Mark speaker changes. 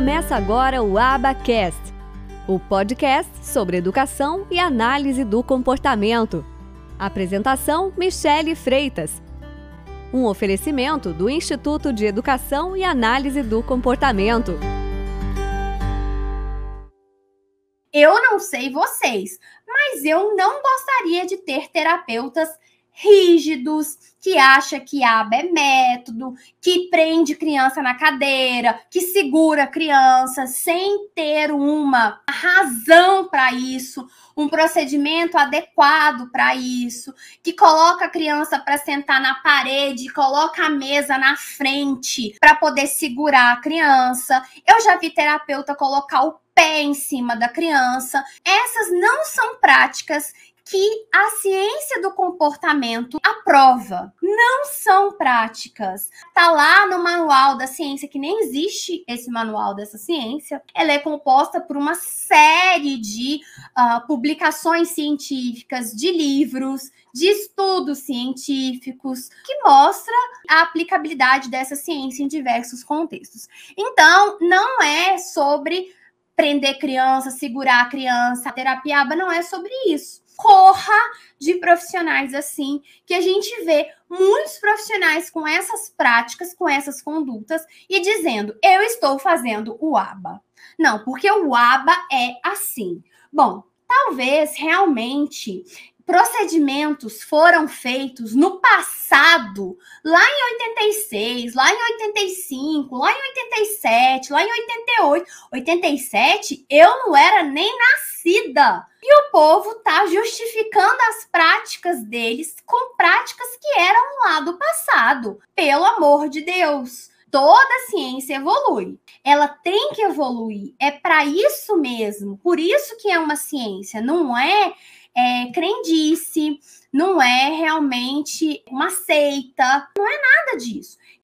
Speaker 1: Começa agora o Abacast, o podcast sobre educação e análise do comportamento. Apresentação: Michele Freitas. Um oferecimento do Instituto de Educação e Análise do Comportamento.
Speaker 2: Eu não sei vocês, mas eu não gostaria de ter terapeutas rígidos, que acha que aba é método, que prende criança na cadeira, que segura criança sem ter uma razão para isso, um procedimento adequado para isso, que coloca a criança para sentar na parede, coloca a mesa na frente para poder segurar a criança. Eu já vi terapeuta colocar o pé em cima da criança. Essas não são práticas que a ciência do comportamento aprova. Não são práticas. Tá lá no manual da ciência que nem existe esse manual dessa ciência. Ela é composta por uma série de uh, publicações científicas, de livros, de estudos científicos que mostra a aplicabilidade dessa ciência em diversos contextos. Então, não é sobre prender criança, segurar a criança, a terapia aba não é sobre isso corra de profissionais assim, que a gente vê muitos profissionais com essas práticas, com essas condutas e dizendo: "Eu estou fazendo o ABA". Não, porque o ABA é assim. Bom, talvez realmente procedimentos foram feitos no passado, lá em 86, lá em 85, lá em 87, lá em 88. 87, eu não era nem nascida. E o povo tá justificando as práticas deles com práticas que eram lá do passado. Pelo amor de Deus toda ciência evolui. Ela tem que evoluir. É para isso mesmo. Por isso que é uma ciência. Não é é, crendice, não é realmente uma seita, não é nada disso.